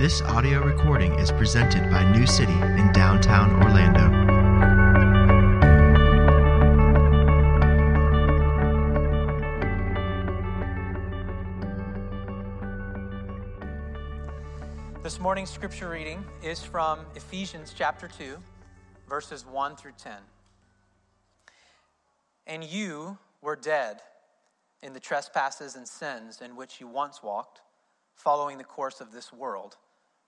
This audio recording is presented by New City in downtown Orlando. This morning's scripture reading is from Ephesians chapter 2, verses 1 through 10. And you were dead in the trespasses and sins in which you once walked, following the course of this world,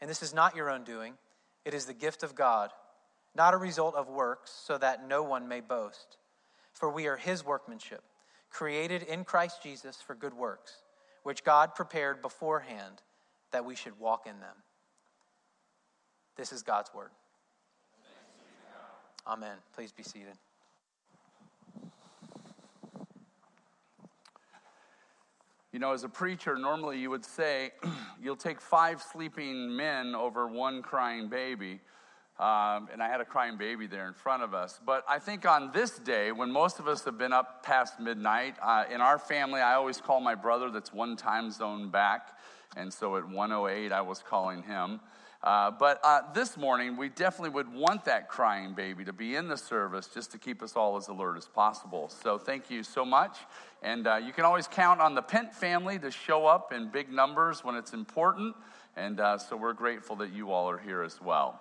and this is not your own doing, it is the gift of God, not a result of works, so that no one may boast. For we are his workmanship, created in Christ Jesus for good works, which God prepared beforehand that we should walk in them. This is God's word. Amen. Please be seated. You know, as a preacher, normally you would say, you'll take five sleeping men over one crying baby. Um, and I had a crying baby there in front of us. But I think on this day, when most of us have been up past midnight, uh, in our family, I always call my brother that's one time zone back. And so at 108, I was calling him. Uh, but uh, this morning, we definitely would want that crying baby to be in the service just to keep us all as alert as possible. So, thank you so much. And uh, you can always count on the Pent family to show up in big numbers when it's important. And uh, so, we're grateful that you all are here as well.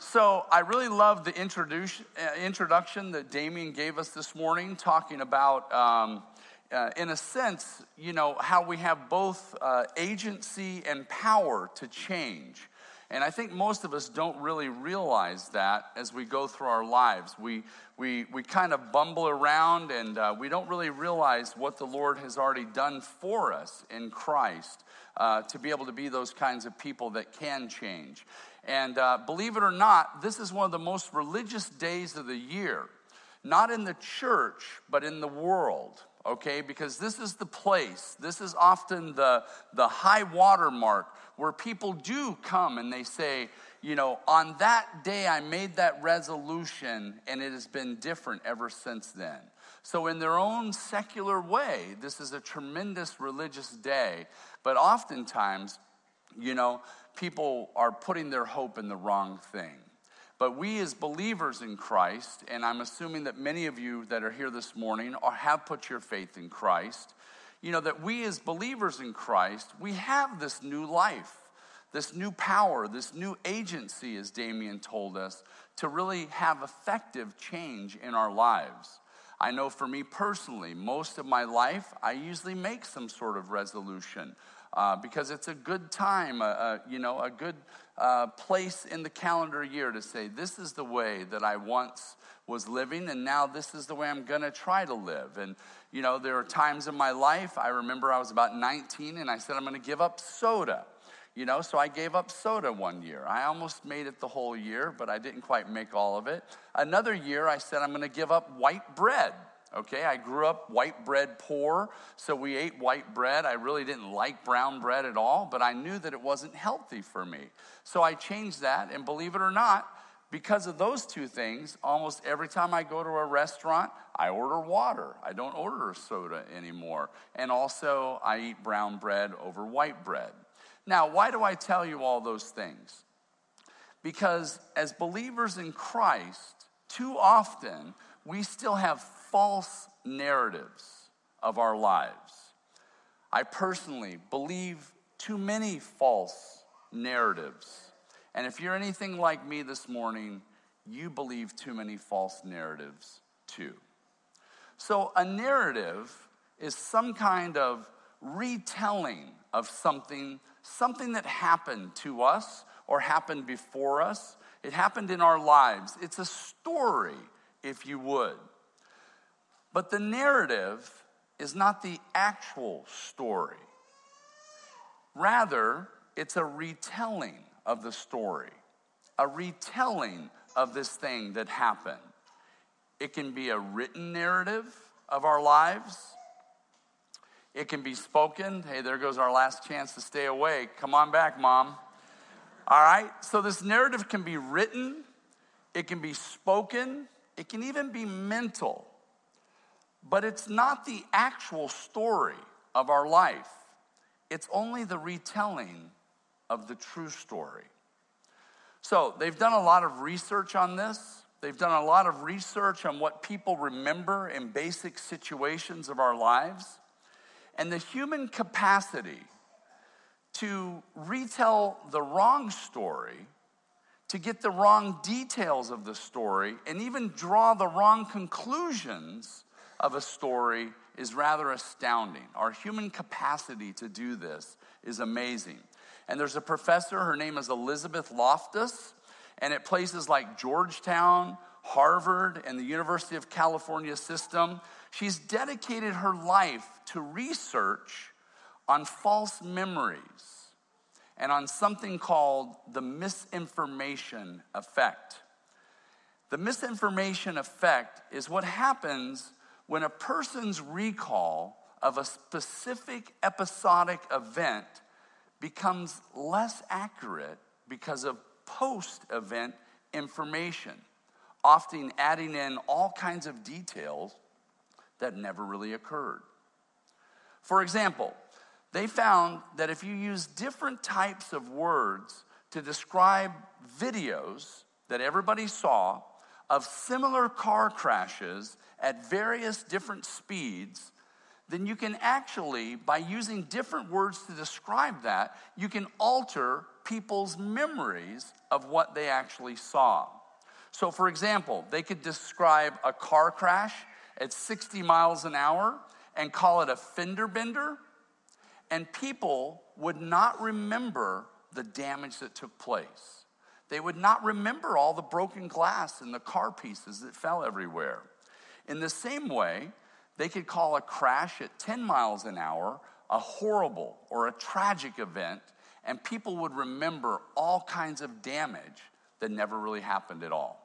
So, I really love the uh, introduction that Damien gave us this morning, talking about. Um, uh, in a sense, you know, how we have both uh, agency and power to change. And I think most of us don't really realize that as we go through our lives. We, we, we kind of bumble around and uh, we don't really realize what the Lord has already done for us in Christ uh, to be able to be those kinds of people that can change. And uh, believe it or not, this is one of the most religious days of the year. Not in the church, but in the world okay? Because this is the place, this is often the, the high water mark where people do come and they say, you know, on that day I made that resolution and it has been different ever since then. So, in their own secular way, this is a tremendous religious day, but oftentimes, you know, people are putting their hope in the wrong thing. But we, as believers in Christ, and I'm assuming that many of you that are here this morning or have put your faith in Christ, you know, that we, as believers in Christ, we have this new life, this new power, this new agency, as Damien told us, to really have effective change in our lives. I know for me personally, most of my life, I usually make some sort of resolution uh, because it's a good time, uh, uh, you know, a good uh, place in the calendar year to say, this is the way that I once was living, and now this is the way I'm to try to live. And, you know, there are times in my life, I remember I was about 19 and I said, I'm to give up soda. You know, so I gave up soda one year. I almost made it the whole year, but I didn't quite make all of it. Another year, I said, I'm to give up white bread. Okay, I grew up white bread poor, so we ate white bread. I really didn't like brown bread at all, but I knew that it wasn't healthy for me. So I changed that, and believe it or not, because of those two things, almost every time I go to a restaurant, I order water. I don't order soda anymore. And also, I eat brown bread over white bread. Now, why do I tell you all those things? Because as believers in Christ, too often we still have false narratives of our lives. I personally believe too many false narratives. And if you're anything like me this morning, you believe too many false narratives too. So, a narrative is some kind of retelling of something, something that happened to us or happened before us. It happened in our lives. It's a story, if you would. But the narrative is not the actual story. Rather, it's a retelling of the story, a retelling of this thing that happened. It can be a written narrative of our lives. It can be spoken. Hey, there goes our last chance to stay awake. Come on back, mom. All right? So, this narrative can be written, it can be spoken, it can even be mental. But it's not the actual story of our life, it's only the retelling of the true story. So, they've done a lot of research on this. They've done a lot of research on what people remember in basic situations of our lives. And the human capacity to retell the wrong story, to get the wrong details of the story, and even draw the wrong conclusions of a story is rather astounding. Our human capacity to do this is amazing. And there's a professor, her name is Elizabeth Loftus, and at places like Georgetown, Harvard, and the University of California system, she's dedicated her life to research on false memories and on something called the misinformation effect. The misinformation effect is what happens when a person's recall of a specific episodic event becomes less accurate because of post event information, often adding in all kinds of details that never really occurred. For example, they found that if you use different types of words to describe videos that everybody saw of similar car crashes at various different speeds, then you can actually, by using different words to describe that, you can alter people's memories of what they actually saw. So, for example, they could describe a car crash at 60 miles an hour and call it a fender bender, and people would not remember the damage that took place. They would not remember all the broken glass and the car pieces that fell everywhere. In the same way, they could call a crash at 10 miles an hour a horrible or a tragic event, and people would remember all kinds of damage that never really happened at all.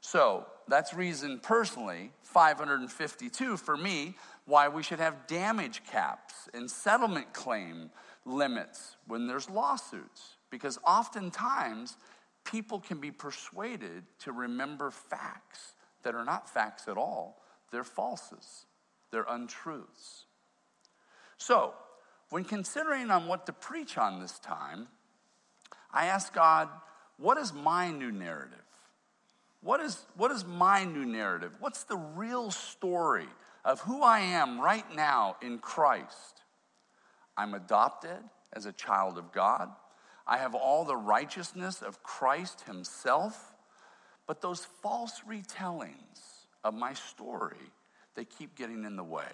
So that's reason personally, 552 for me, why we should have damage caps and settlement claim limits when there's lawsuits. Because oftentimes people can be persuaded to remember facts that are not facts at all they're falses, they're untruths. So, when considering on what to preach on this time, I ask God, what is my new narrative? What is, what is my new narrative? What's the real story of who I am right now in Christ? I'm adopted as a child of God. I have all the righteousness of Christ Himself. But those false retellings of my story, they keep getting in the way.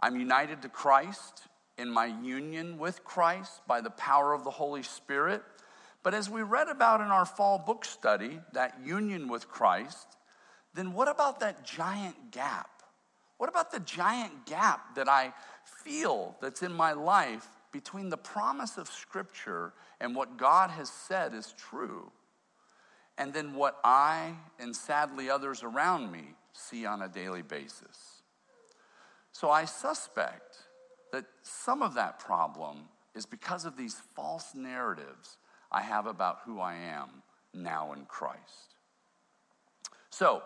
I'm united to Christ in my union with Christ by the power of the Holy Spirit. But as we read about in our fall book study, that union with Christ, then what about that giant gap? What about the giant gap that I feel that's in my life between the promise of Scripture and what God has said is true? and then what I and sadly others around me see on a daily basis. So I suspect that some of that problem is because of these false narratives I have about who I am now in Christ. So,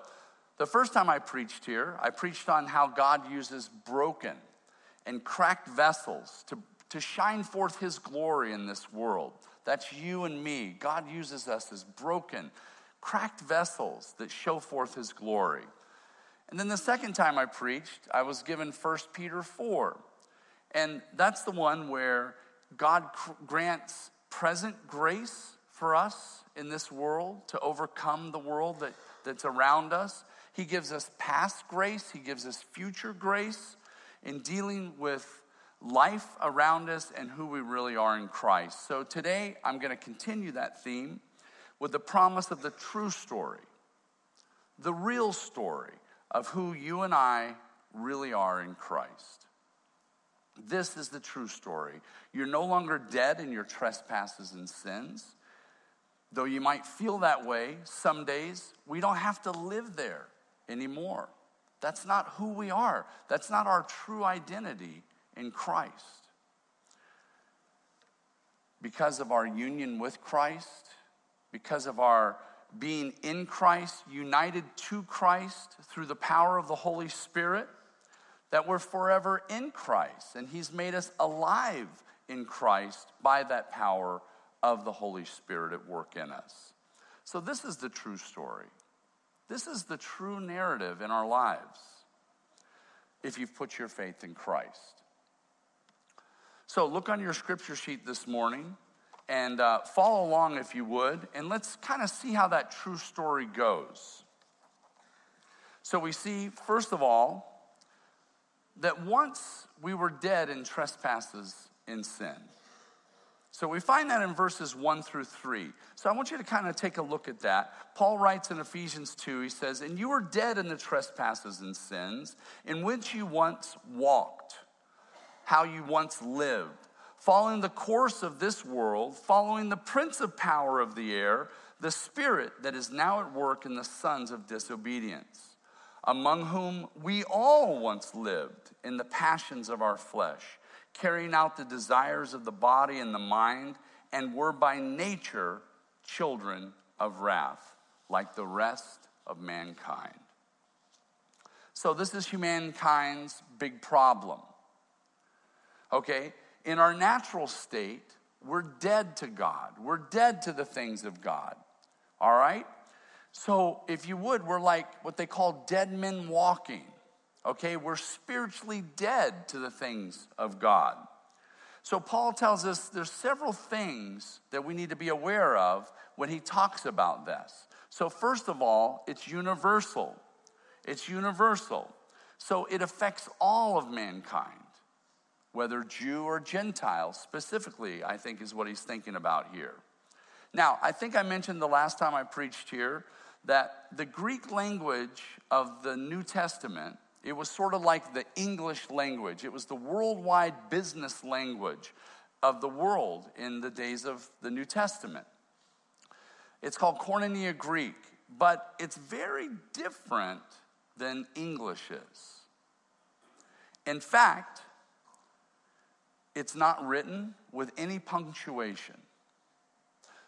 the first time I preached here, I preached on how God uses broken and cracked vessels to, to shine forth his glory in this world. That's you and me. God uses us as broken, cracked vessels that show forth his glory. And then the second time I preached, I was given 1 Peter 4. And that's the one where God grants present grace for us in this world to overcome the world that, that's around us. He gives us past grace, He gives us future grace in dealing with life around us and who we really are in Christ. So today I'm going to continue that theme with the promise of the true story, the real story of who you and I really are in Christ. This is the true story. You're no longer dead in your trespasses and sins. Though you might feel that way some days, we don't have to live there anymore. That's not who we are. That's not our true identity in Christ. Because of our union with Christ, because of our being in Christ, united to Christ through the power of the Holy Spirit, that we're forever in Christ. And He's made us alive in Christ by that power of the Holy Spirit at work in us. So, this is the true story. This is the true narrative in our lives if you've put your faith in Christ. So, look on your scripture sheet this morning and uh, follow along if you would, and let's kind of see how that true story goes. So, we see, first of all, that once we were dead in trespasses in sin. So we find that in verses 1 through 3. So I want you to kind of take a look at that. Paul writes in Ephesians 2, he says, And you were dead in the trespasses and sins in which you once walked, how you once lived, following the course of this world, following the prince of power of the air, the spirit that is now at work in the sons of disobedience among whom we all once lived in the passions of our flesh, carrying out the desires of the body and the mind, and were by nature children of wrath, like the rest of mankind. So, this is humankind's big problem. Okay? In our natural state, we're dead to God, we're dead to the things of God. All right? So, if you would, we're like what they call dead men walking. Okay, we're spiritually dead to the things of God. So, Paul tells us there's several things that we need to be aware of when he talks about this. So, first of all, it's universal. It's universal. So, it affects all of mankind, whether Jew or Gentile, specifically, I think is what he's thinking about here. Now, I think I mentioned the last time I preached here that the Greek language of the New Testament, it was sort of like the English language. It was the worldwide business language of the world in the days of the New Testament. It's called Koinonia Greek, but it's very different than English is. In fact, it's not written with any punctuation.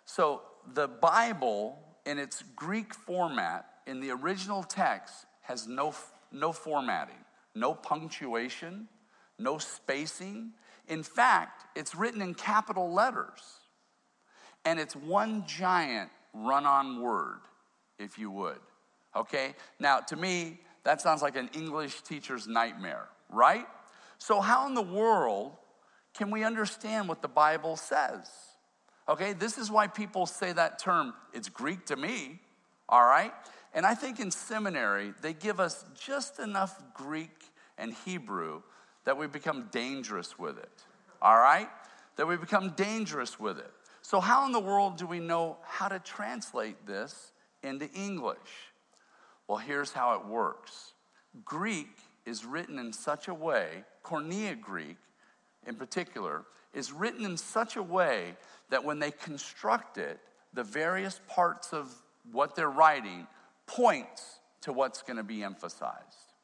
So the Bible in its Greek format, in the original text, has no, no formatting, no punctuation, no spacing. In fact, it's written in capital letters. And it's one giant run on word, if you would. Okay? Now, to me, that sounds like an English teacher's nightmare, right? So, how in the world can we understand what the Bible says? Okay, this is why people say that term, it's Greek to me, all right? And I think in seminary, they give us just enough Greek and Hebrew that we become dangerous with it, all right? That we become dangerous with it. So, how in the world do we know how to translate this into English? Well, here's how it works Greek is written in such a way, Koine Greek in particular, is written in such a way that when they construct it, the various parts of what they're writing points to what's going to be emphasized.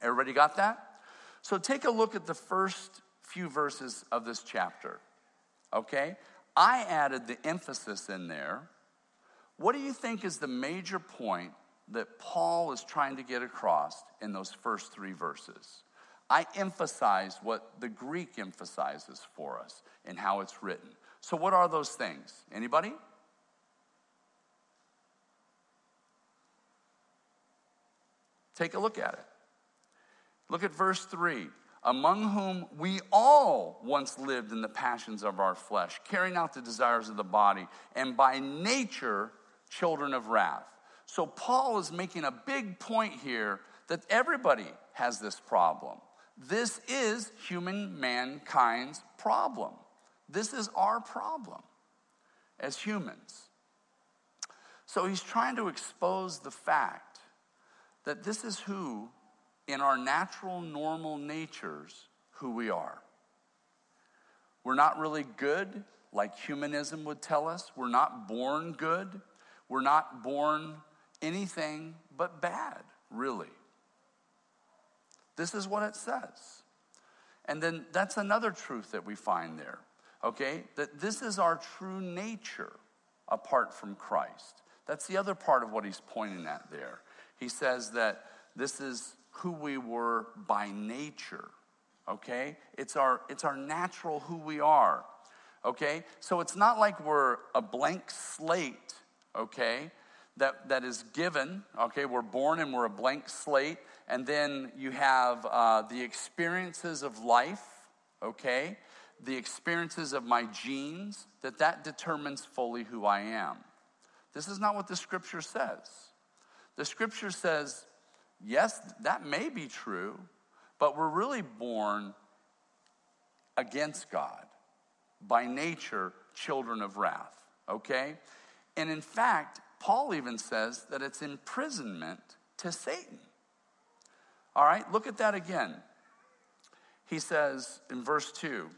Everybody got that? So take a look at the first few verses of this chapter. Okay? I added the emphasis in there. What do you think is the major point that Paul is trying to get across in those first three verses? I emphasize what the Greek emphasizes for us and how it's written. So, what are those things? Anybody? Take a look at it. Look at verse 3. among whom we all once lived in the passions of our flesh, carrying out the desires of the body, and by nature, children of wrath. So, Paul is making a big point here that everybody has this problem. This is human mankind's problem. This is our problem as humans. So, he's trying to expose the fact that this is who in our natural, normal natures who we are. We're not really good, like humanism would tell us. We're not born good. We're not born anything but bad, really. This is what it says. And then that's another truth that we find there, okay? That this is our true nature apart from Christ. That's the other part of what he's pointing at there. He says that this is who we were by nature. Okay? It's our it's our natural who we are. Okay? So it's not like we're a blank slate, okay? That, that is given, okay? We're born and we're a blank slate, and then you have uh, the experiences of life, okay? The experiences of my genes, that that determines fully who I am. This is not what the scripture says. The scripture says Yes, that may be true, but we're really born against God, by nature, children of wrath, okay? And in fact, Paul even says that it's imprisonment to Satan. All right, look at that again. He says in verse 2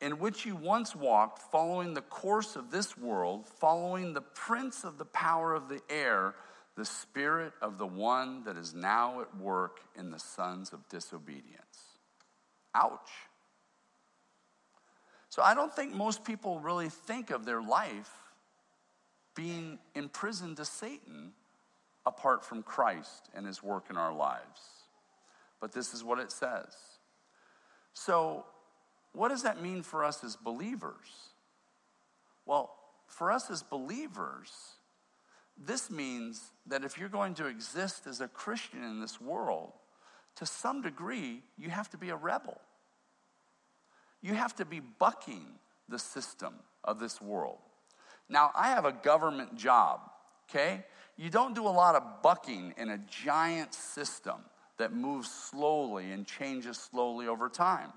in which you once walked, following the course of this world, following the prince of the power of the air the spirit of the one that is now at work in the sons of disobedience. Ouch. So I don't think most people really think of their life being imprisoned to Satan apart from Christ and his work in our lives. But this is what it says. So, what does that mean for us as believers? Well, for us as believers, this means that if you're going to exist as a Christian in this world, to some degree, you have to be a rebel. You have to be bucking the system of this world. Now, I have a government job, okay? You don't do a lot of bucking in a giant system that moves slowly and changes slowly over time.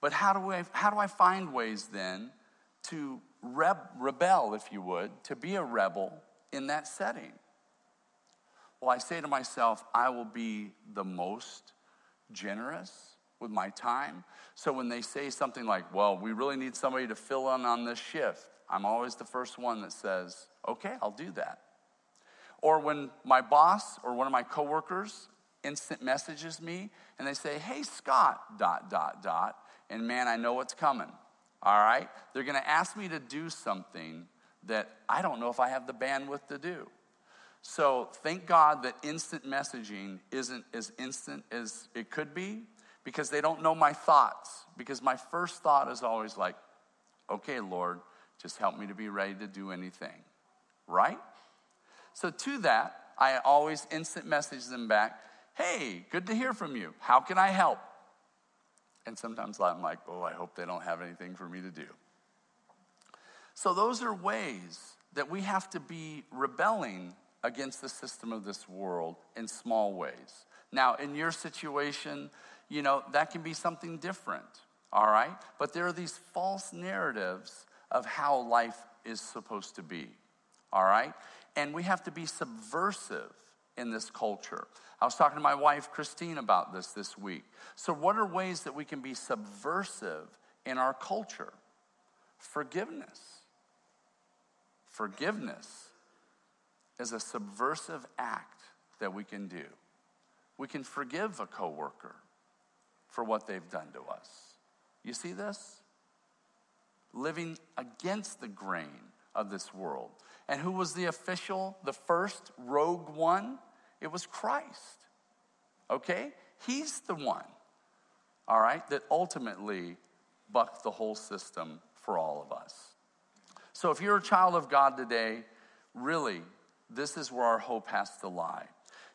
But how do I, how do I find ways then to reb, rebel, if you would, to be a rebel in that setting? Well, I say to myself, I will be the most generous with my time. So when they say something like, well, we really need somebody to fill in on this shift, I'm always the first one that says, okay, I'll do that. Or when my boss or one of my coworkers instant messages me and they say, hey, Scott, dot, dot, dot, and man, I know what's coming. All right? They're going to ask me to do something that I don't know if I have the bandwidth to do. So thank God that instant messaging isn't as instant as it could be because they don't know my thoughts. Because my first thought is always like, okay, Lord, just help me to be ready to do anything. Right? So to that, I always instant message them back, hey, good to hear from you. How can I help? And sometimes I'm like, oh, I hope they don't have anything for me to do. So, those are ways that we have to be rebelling against the system of this world in small ways. Now, in your situation, you know, that can be something different, all right? But there are these false narratives of how life is supposed to be, all right? And we have to be subversive in this culture. I was talking to my wife, Christine, about this this week. So, what are ways that we can be subversive in our culture? Forgiveness Forgiveness is a subversive act that we can do. We can forgive a coworker for what they've done to us. You see this? Living against the grain of this world. And who was the official, the first rogue one? It was Christ. Okay? He's the one, all right, that ultimately bucked the whole system for all of us. So if you're a child of God today, really, this is where our hope has to lie.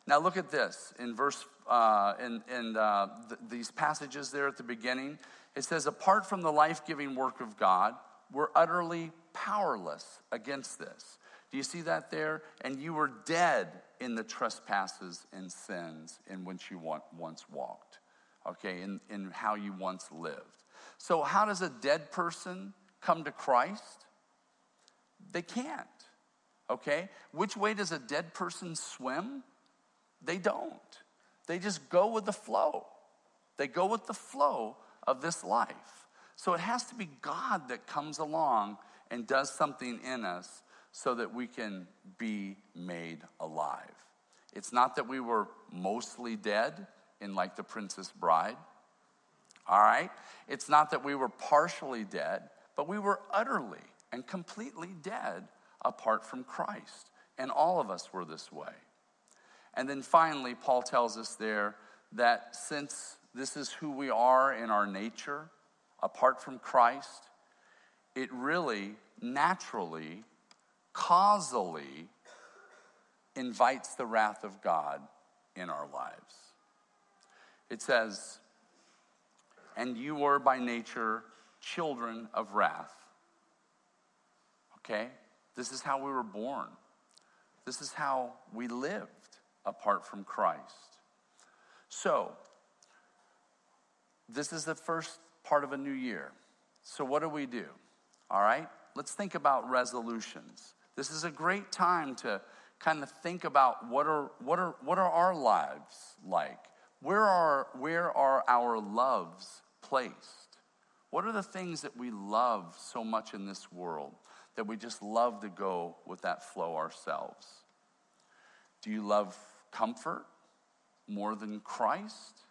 Now look at this in verse uh, in, in uh, th- these passages there at the beginning. It says, "Apart from the life-giving work of God, we're utterly powerless against this." Do you see that there? And you were dead in the trespasses and sins in which you once walked. Okay, in, in how you once lived. So, how does a dead person come to Christ? They can't. Okay? Which way does a dead person swim? They don't. They just go with the flow. They go with the flow of this life. So it has to be God that comes along and does something in us so that we can be made alive. It's not that we were mostly dead in like the Princess Bride. All right? It's not that we were partially dead, but we were utterly and completely dead apart from Christ. And all of us were this way. And then finally, Paul tells us there that since this is who we are in our nature, apart from Christ, it really naturally, causally invites the wrath of God in our lives. It says, And you were by nature children of wrath. Okay? This is how we were born. This is how we lived apart from Christ. So, this is the first part of a new year. So, what do we do? All right? Let's think about resolutions. This is a great time to kind of think about what are, what are, what are our lives like? Where are, where are our loves placed? What are the things that we love so much in this world? That we just love to go with that flow ourselves? Do you love comfort more than Christ?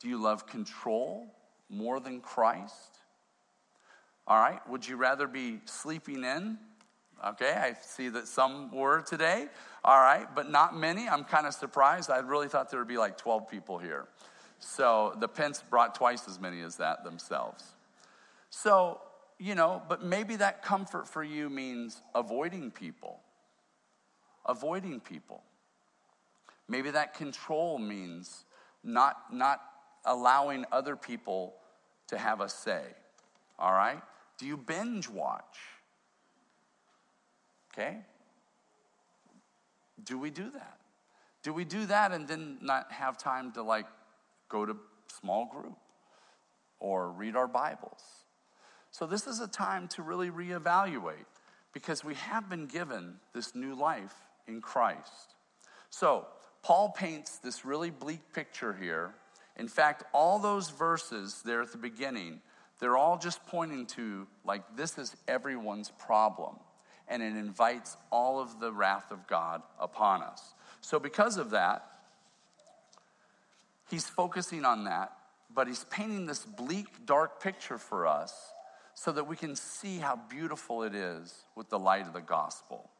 Do you love control more than Christ? All right, would you rather be sleeping in? Okay, I see that some were today. All right, but not many. I'm kind of surprised. I really thought there would be like 12 people here. So the Pence brought twice as many as that themselves. So you know, but maybe that comfort for you means avoiding people. Avoiding people. Maybe that control means not, not allowing other people to have a say. All right? Do you binge watch? Okay? Do we do that? Do we do that and then not have time to like go to small group or read our Bibles? So, this is a time to really reevaluate because we have been given this new life in Christ. So, Paul paints this really bleak picture here. In fact, all those verses there at the beginning, they're all just pointing to like this is everyone's problem. And it invites all of the wrath of God upon us. So, because of that, he's focusing on that, but he's painting this bleak, dark picture for us so that we can see how beautiful it is with the light of the gospel.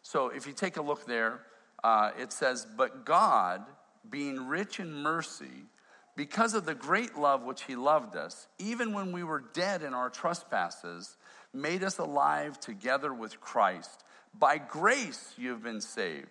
So if you take a look there, uh, it says, But God, being rich in mercy, because of the great love which He loved us, even when we were dead in our trespasses, made us alive together with Christ. By grace you have been saved,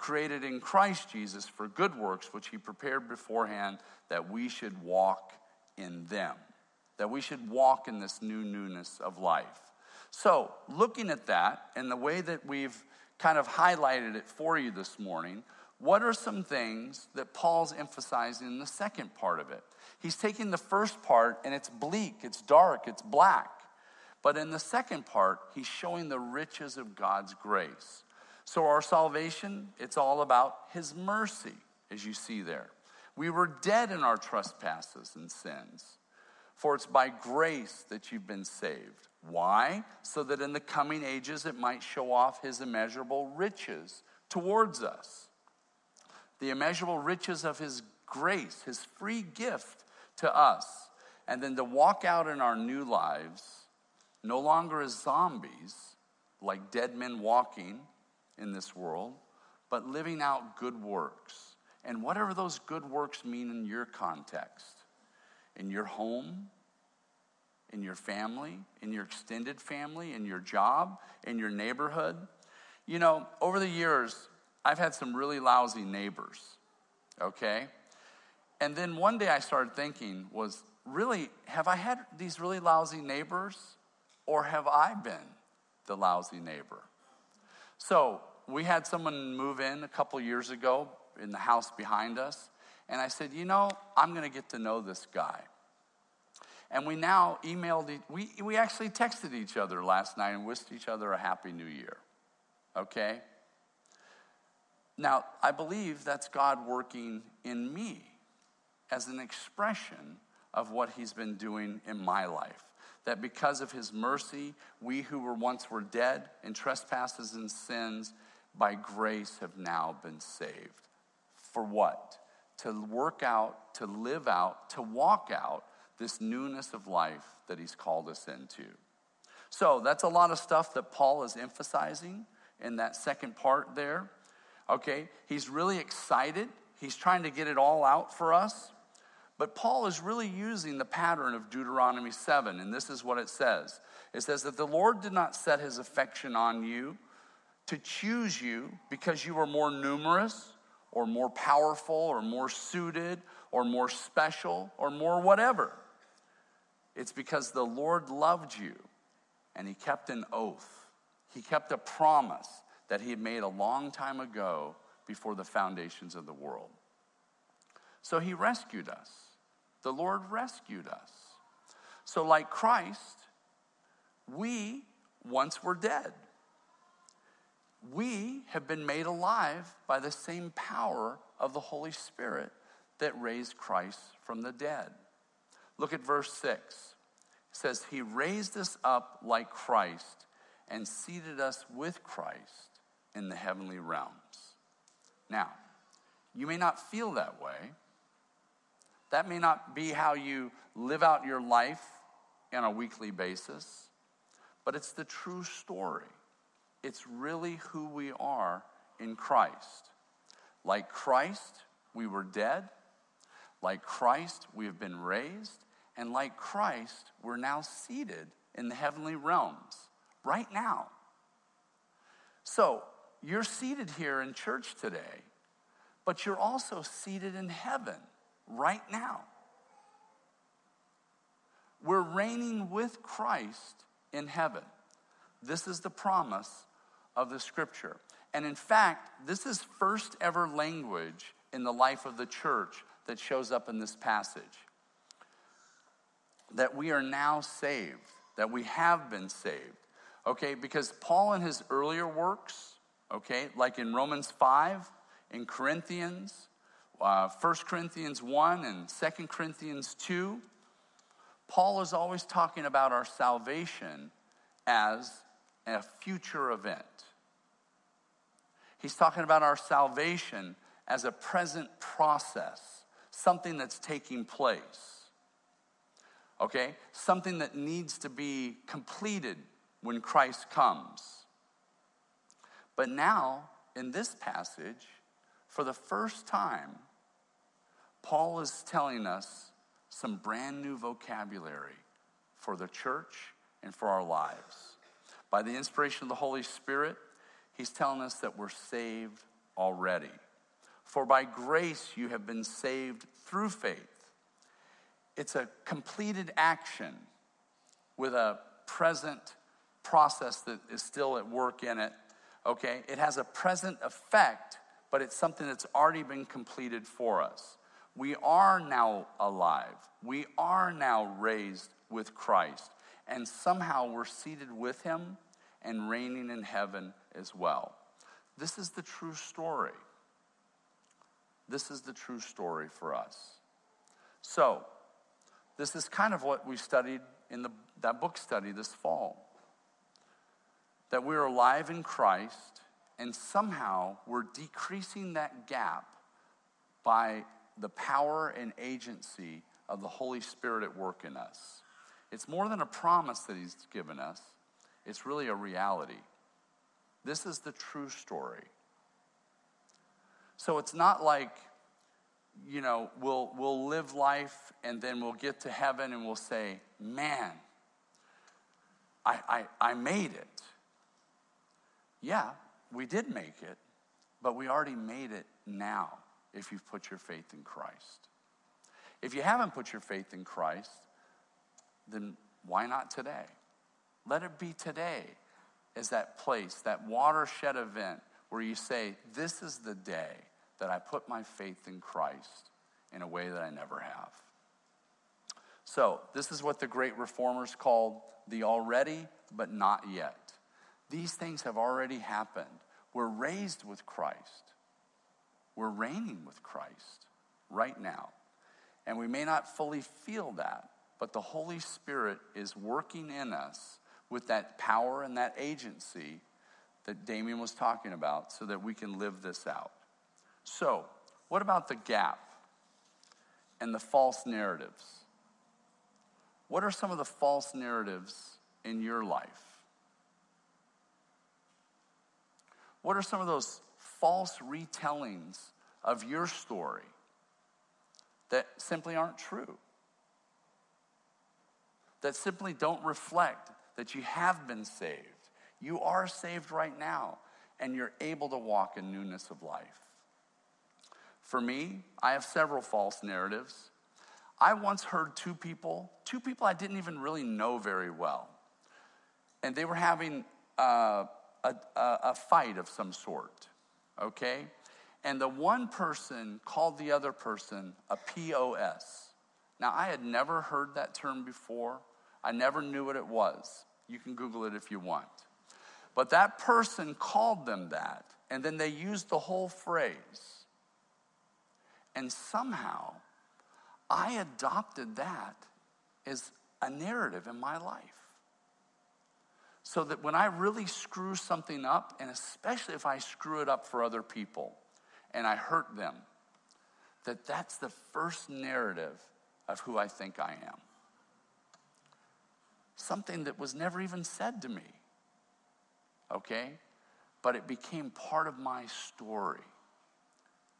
created in Christ Jesus for good works, which he prepared beforehand that we should walk in them, that we should walk in this new newness of life. So, looking at that and the way that we've kind of highlighted it for you this morning, what are some things that Paul's emphasizing in the second part of it? He's taking the first part and it's bleak, it's dark, it's black. But in the second part, he's showing the riches of God's grace. So, our salvation, it's all about his mercy, as you see there. We were dead in our trespasses and sins, for it's by grace that you've been saved. Why? So that in the coming ages it might show off his immeasurable riches towards us. The immeasurable riches of his grace, His free gift to us, and then to walk out in our new lives, no longer as zombies, like dead men walking in this world, but living out good works. And whatever those good works mean in your context, in your home, in your family, in your extended family, in your job, in your neighborhood. You know, over the years, I've had some really lousy neighbors, okay? And then one day I started thinking, was really, have I had these really lousy neighbors, or have I been the lousy neighbor? So we had someone move in a couple years ago in the house behind us, and I said, you know, I'm gonna get to know this guy. And we now emailed, we, we actually texted each other last night and wished each other a happy new year. Okay? Now, I believe that's God working in me as an expression of what He's been doing in my life. That because of His mercy, we who were once were dead in trespasses and sins, by grace have now been saved. For what? To work out, to live out, to walk out this newness of life that he's called us into. So that's a lot of stuff that Paul is emphasizing in that second part there. Okay, he's really excited. He's trying to get it all out for us. But Paul is really using the pattern of Deuteronomy 7, and this is what it says it says that the Lord did not set his affection on you to choose you because you were more numerous or more powerful or more suited or more special or more whatever. It's because the Lord loved you and he kept an oath. He kept a promise that he had made a long time ago before the foundations of the world. So he rescued us. The Lord rescued us. So, like Christ, we once were dead. We have been made alive by the same power of the Holy Spirit that raised Christ from the dead. Look at verse 6. It says, He raised us up like Christ and seated us with Christ in the heavenly realms. Now, you may not feel that way. That may not be how you live out your life on a weekly basis, but it's the true story. It's really who we are in Christ. Like Christ, we were dead. Like Christ, we have been raised. And like Christ, we're now seated in the heavenly realms right now. So, you're seated here in church today, but you're also seated in heaven right now. We're reigning with Christ in heaven. This is the promise of the scripture. And in fact, this is first ever language in the life of the church that shows up in this passage that we are now saved, that we have been saved. Okay, because Paul in his earlier works, okay, like in Romans 5, in Corinthians, uh, 1 Corinthians 1 and 2 Corinthians 2, Paul is always talking about our salvation as a future event. He's talking about our salvation as a present process, something that's taking place okay? Something that needs to be completed when Christ comes. But now, in this passage, for the first time, Paul is telling us some brand new vocabulary for the church and for our lives. By the inspiration of the Holy Spirit, he's telling us that we're saved already. For by grace you have been saved through faith it's a completed action with a present process that is still at work in it. Okay? It has a present effect, but it's something that's already been completed for us. We are now alive. We are now raised with Christ. And somehow we're seated with him and reigning in heaven as well. This is the true story. This is the true story for us. So, this is kind of what we studied in the, that book study this fall. That we're alive in Christ, and somehow we're decreasing that gap by the power and agency of the Holy Spirit at work in us. It's more than a promise that He's given us, it's really a reality. This is the true story. So it's not like, you know, we'll, we'll live life and then we'll get to heaven and we'll say, man, I, I, I made it. Yeah, we did make it, but we already made it now if you've put your faith in Christ. If you haven't put your faith in Christ, then why not today? Let it be today as that place, that watershed event where you say, This is the day that I put my faith in Christ in a way that I never have. So, this is what the great reformers called the already but not yet. These things have already happened. We're raised with Christ, we're reigning with Christ right now. And we may not fully feel that, but the Holy Spirit is working in us with that power and that agency that Damien was talking about so that we can live this out. So, what about the gap and the false narratives? What are some of the false narratives in your life? What are some of those false retellings of your story that simply aren't true? That simply don't reflect that you have been saved. You are saved right now, and you're able to walk in newness of life. For me, I have several false narratives. I once heard two people, two people I didn't even really know very well, and they were having uh, a, a, a fight of some sort, okay? And the one person called the other person a POS. Now, I had never heard that term before. I never knew what it was. You can Google it if you want. But that person called them that, and then they used the whole phrase. And somehow, I adopted that as a narrative in my life. So that when I really screw something up, and especially if I screw it up for other people and I hurt them, that that's the first narrative of who I think I am something that was never even said to me. Okay? But it became part of my story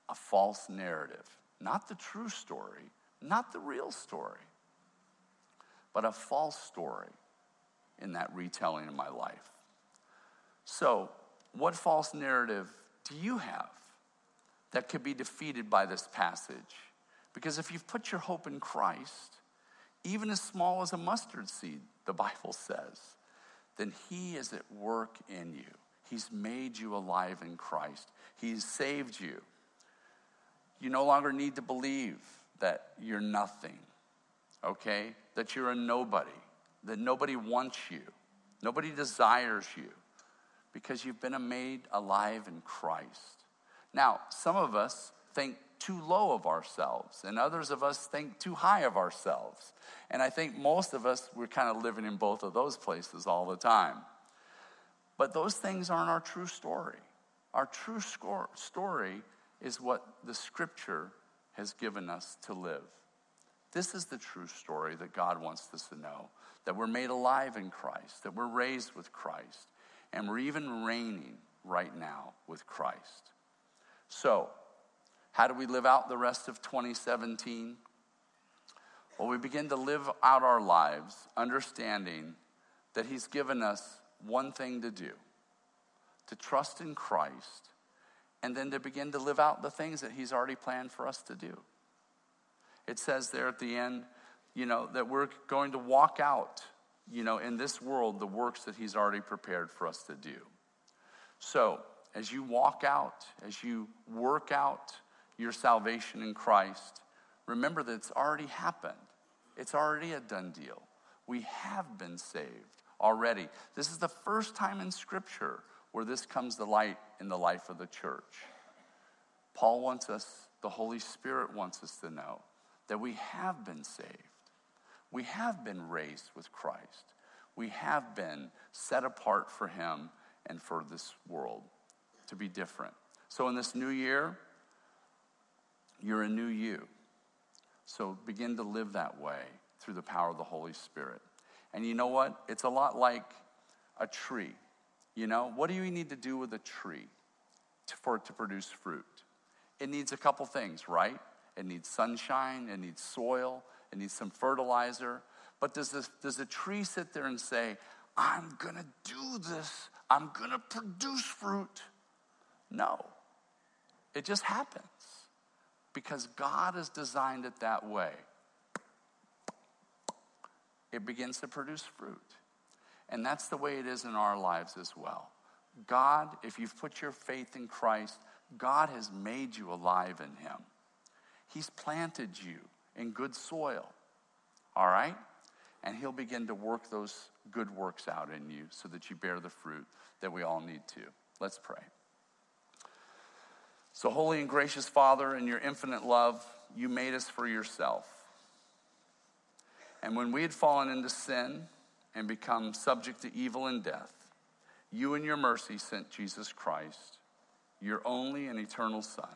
a false narrative. Not the true story, not the real story, but a false story in that retelling of my life. So, what false narrative do you have that could be defeated by this passage? Because if you've put your hope in Christ, even as small as a mustard seed, the Bible says, then He is at work in you. He's made you alive in Christ, He's saved you. You no longer need to believe that you're nothing, okay? That you're a nobody, that nobody wants you, nobody desires you, because you've been made alive in Christ. Now, some of us think too low of ourselves, and others of us think too high of ourselves. And I think most of us, we're kind of living in both of those places all the time. But those things aren't our true story. Our true story is what the scripture has given us to live. This is the true story that God wants us to know that we're made alive in Christ, that we're raised with Christ, and we're even reigning right now with Christ. So, how do we live out the rest of 2017? Well, we begin to live out our lives understanding that He's given us one thing to do to trust in Christ, and then to begin to live out the things that He's already planned for us to do. It says there at the end, you know, that we're going to walk out, you know, in this world the works that He's already prepared for us to do. So, as you walk out, as you work out, your salvation in Christ, remember that it's already happened. It's already a done deal. We have been saved already. This is the first time in Scripture where this comes to light in the life of the church. Paul wants us, the Holy Spirit wants us to know that we have been saved. We have been raised with Christ. We have been set apart for Him and for this world to be different. So, in this new year, You're a new you. So begin to live that way through the power of the Holy Spirit. And you know what? It's a lot like a tree. You know, what do you need to do with a tree to, for it to produce fruit? It needs a couple things, right? It needs sunshine, it needs soil, it needs some fertilizer. But does, this, does a tree sit there and say, I'm gonna do this, I'm gonna produce fruit? No. It just happens because God has designed it that way. It begins to produce fruit. And that's the way it is in our lives as well. God, if you've put your faith in Christ, God has made you alive in Him. He's planted you in good soil, all right? And He'll begin to work those good works out in you so that you bear the fruit that we all need to. Let's pray. So, holy and gracious Father, in your infinite love, you made us for yourself. And when we had fallen into sin and become subject to evil and death, you in your mercy sent Jesus Christ, your only and eternal Son,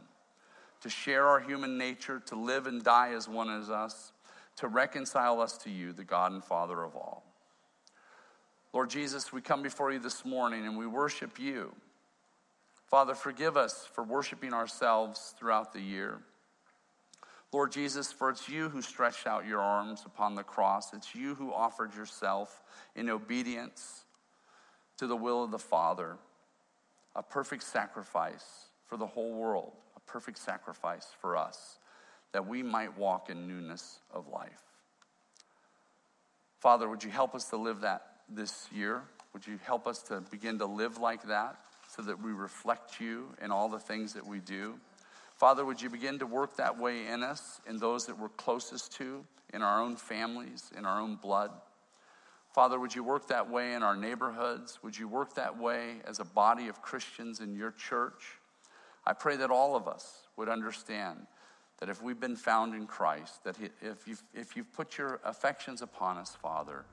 to share our human nature, to live and die as one as us, to reconcile us to you, the God and Father of all. Lord Jesus, we come before you this morning and we worship you. Father, forgive us for worshiping ourselves throughout the year. Lord Jesus, for it's you who stretched out your arms upon the cross. It's you who offered yourself in obedience to the will of the Father, a perfect sacrifice for the whole world, a perfect sacrifice for us, that we might walk in newness of life. Father, would you help us to live that this year? Would you help us to begin to live like that so that we reflect you in all the things that we do? Father, would you begin to work that way in us, in those that we're closest to, in our own families, in our own blood? Father, would you work that way in our neighborhoods? Would you work that way as a body of Christians in your church? I pray that all of us would understand that if we've been found in Christ, that if you've, if you've put your affections upon us, Father,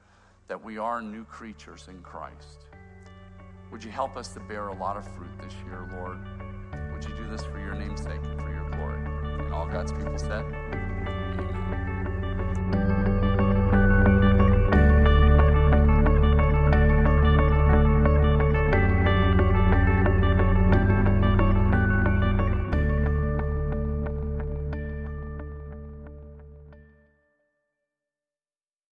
that we are new creatures in Christ. Would you help us to bear a lot of fruit this year, Lord? Would you do this for your name's sake and for your glory? And all God's people said,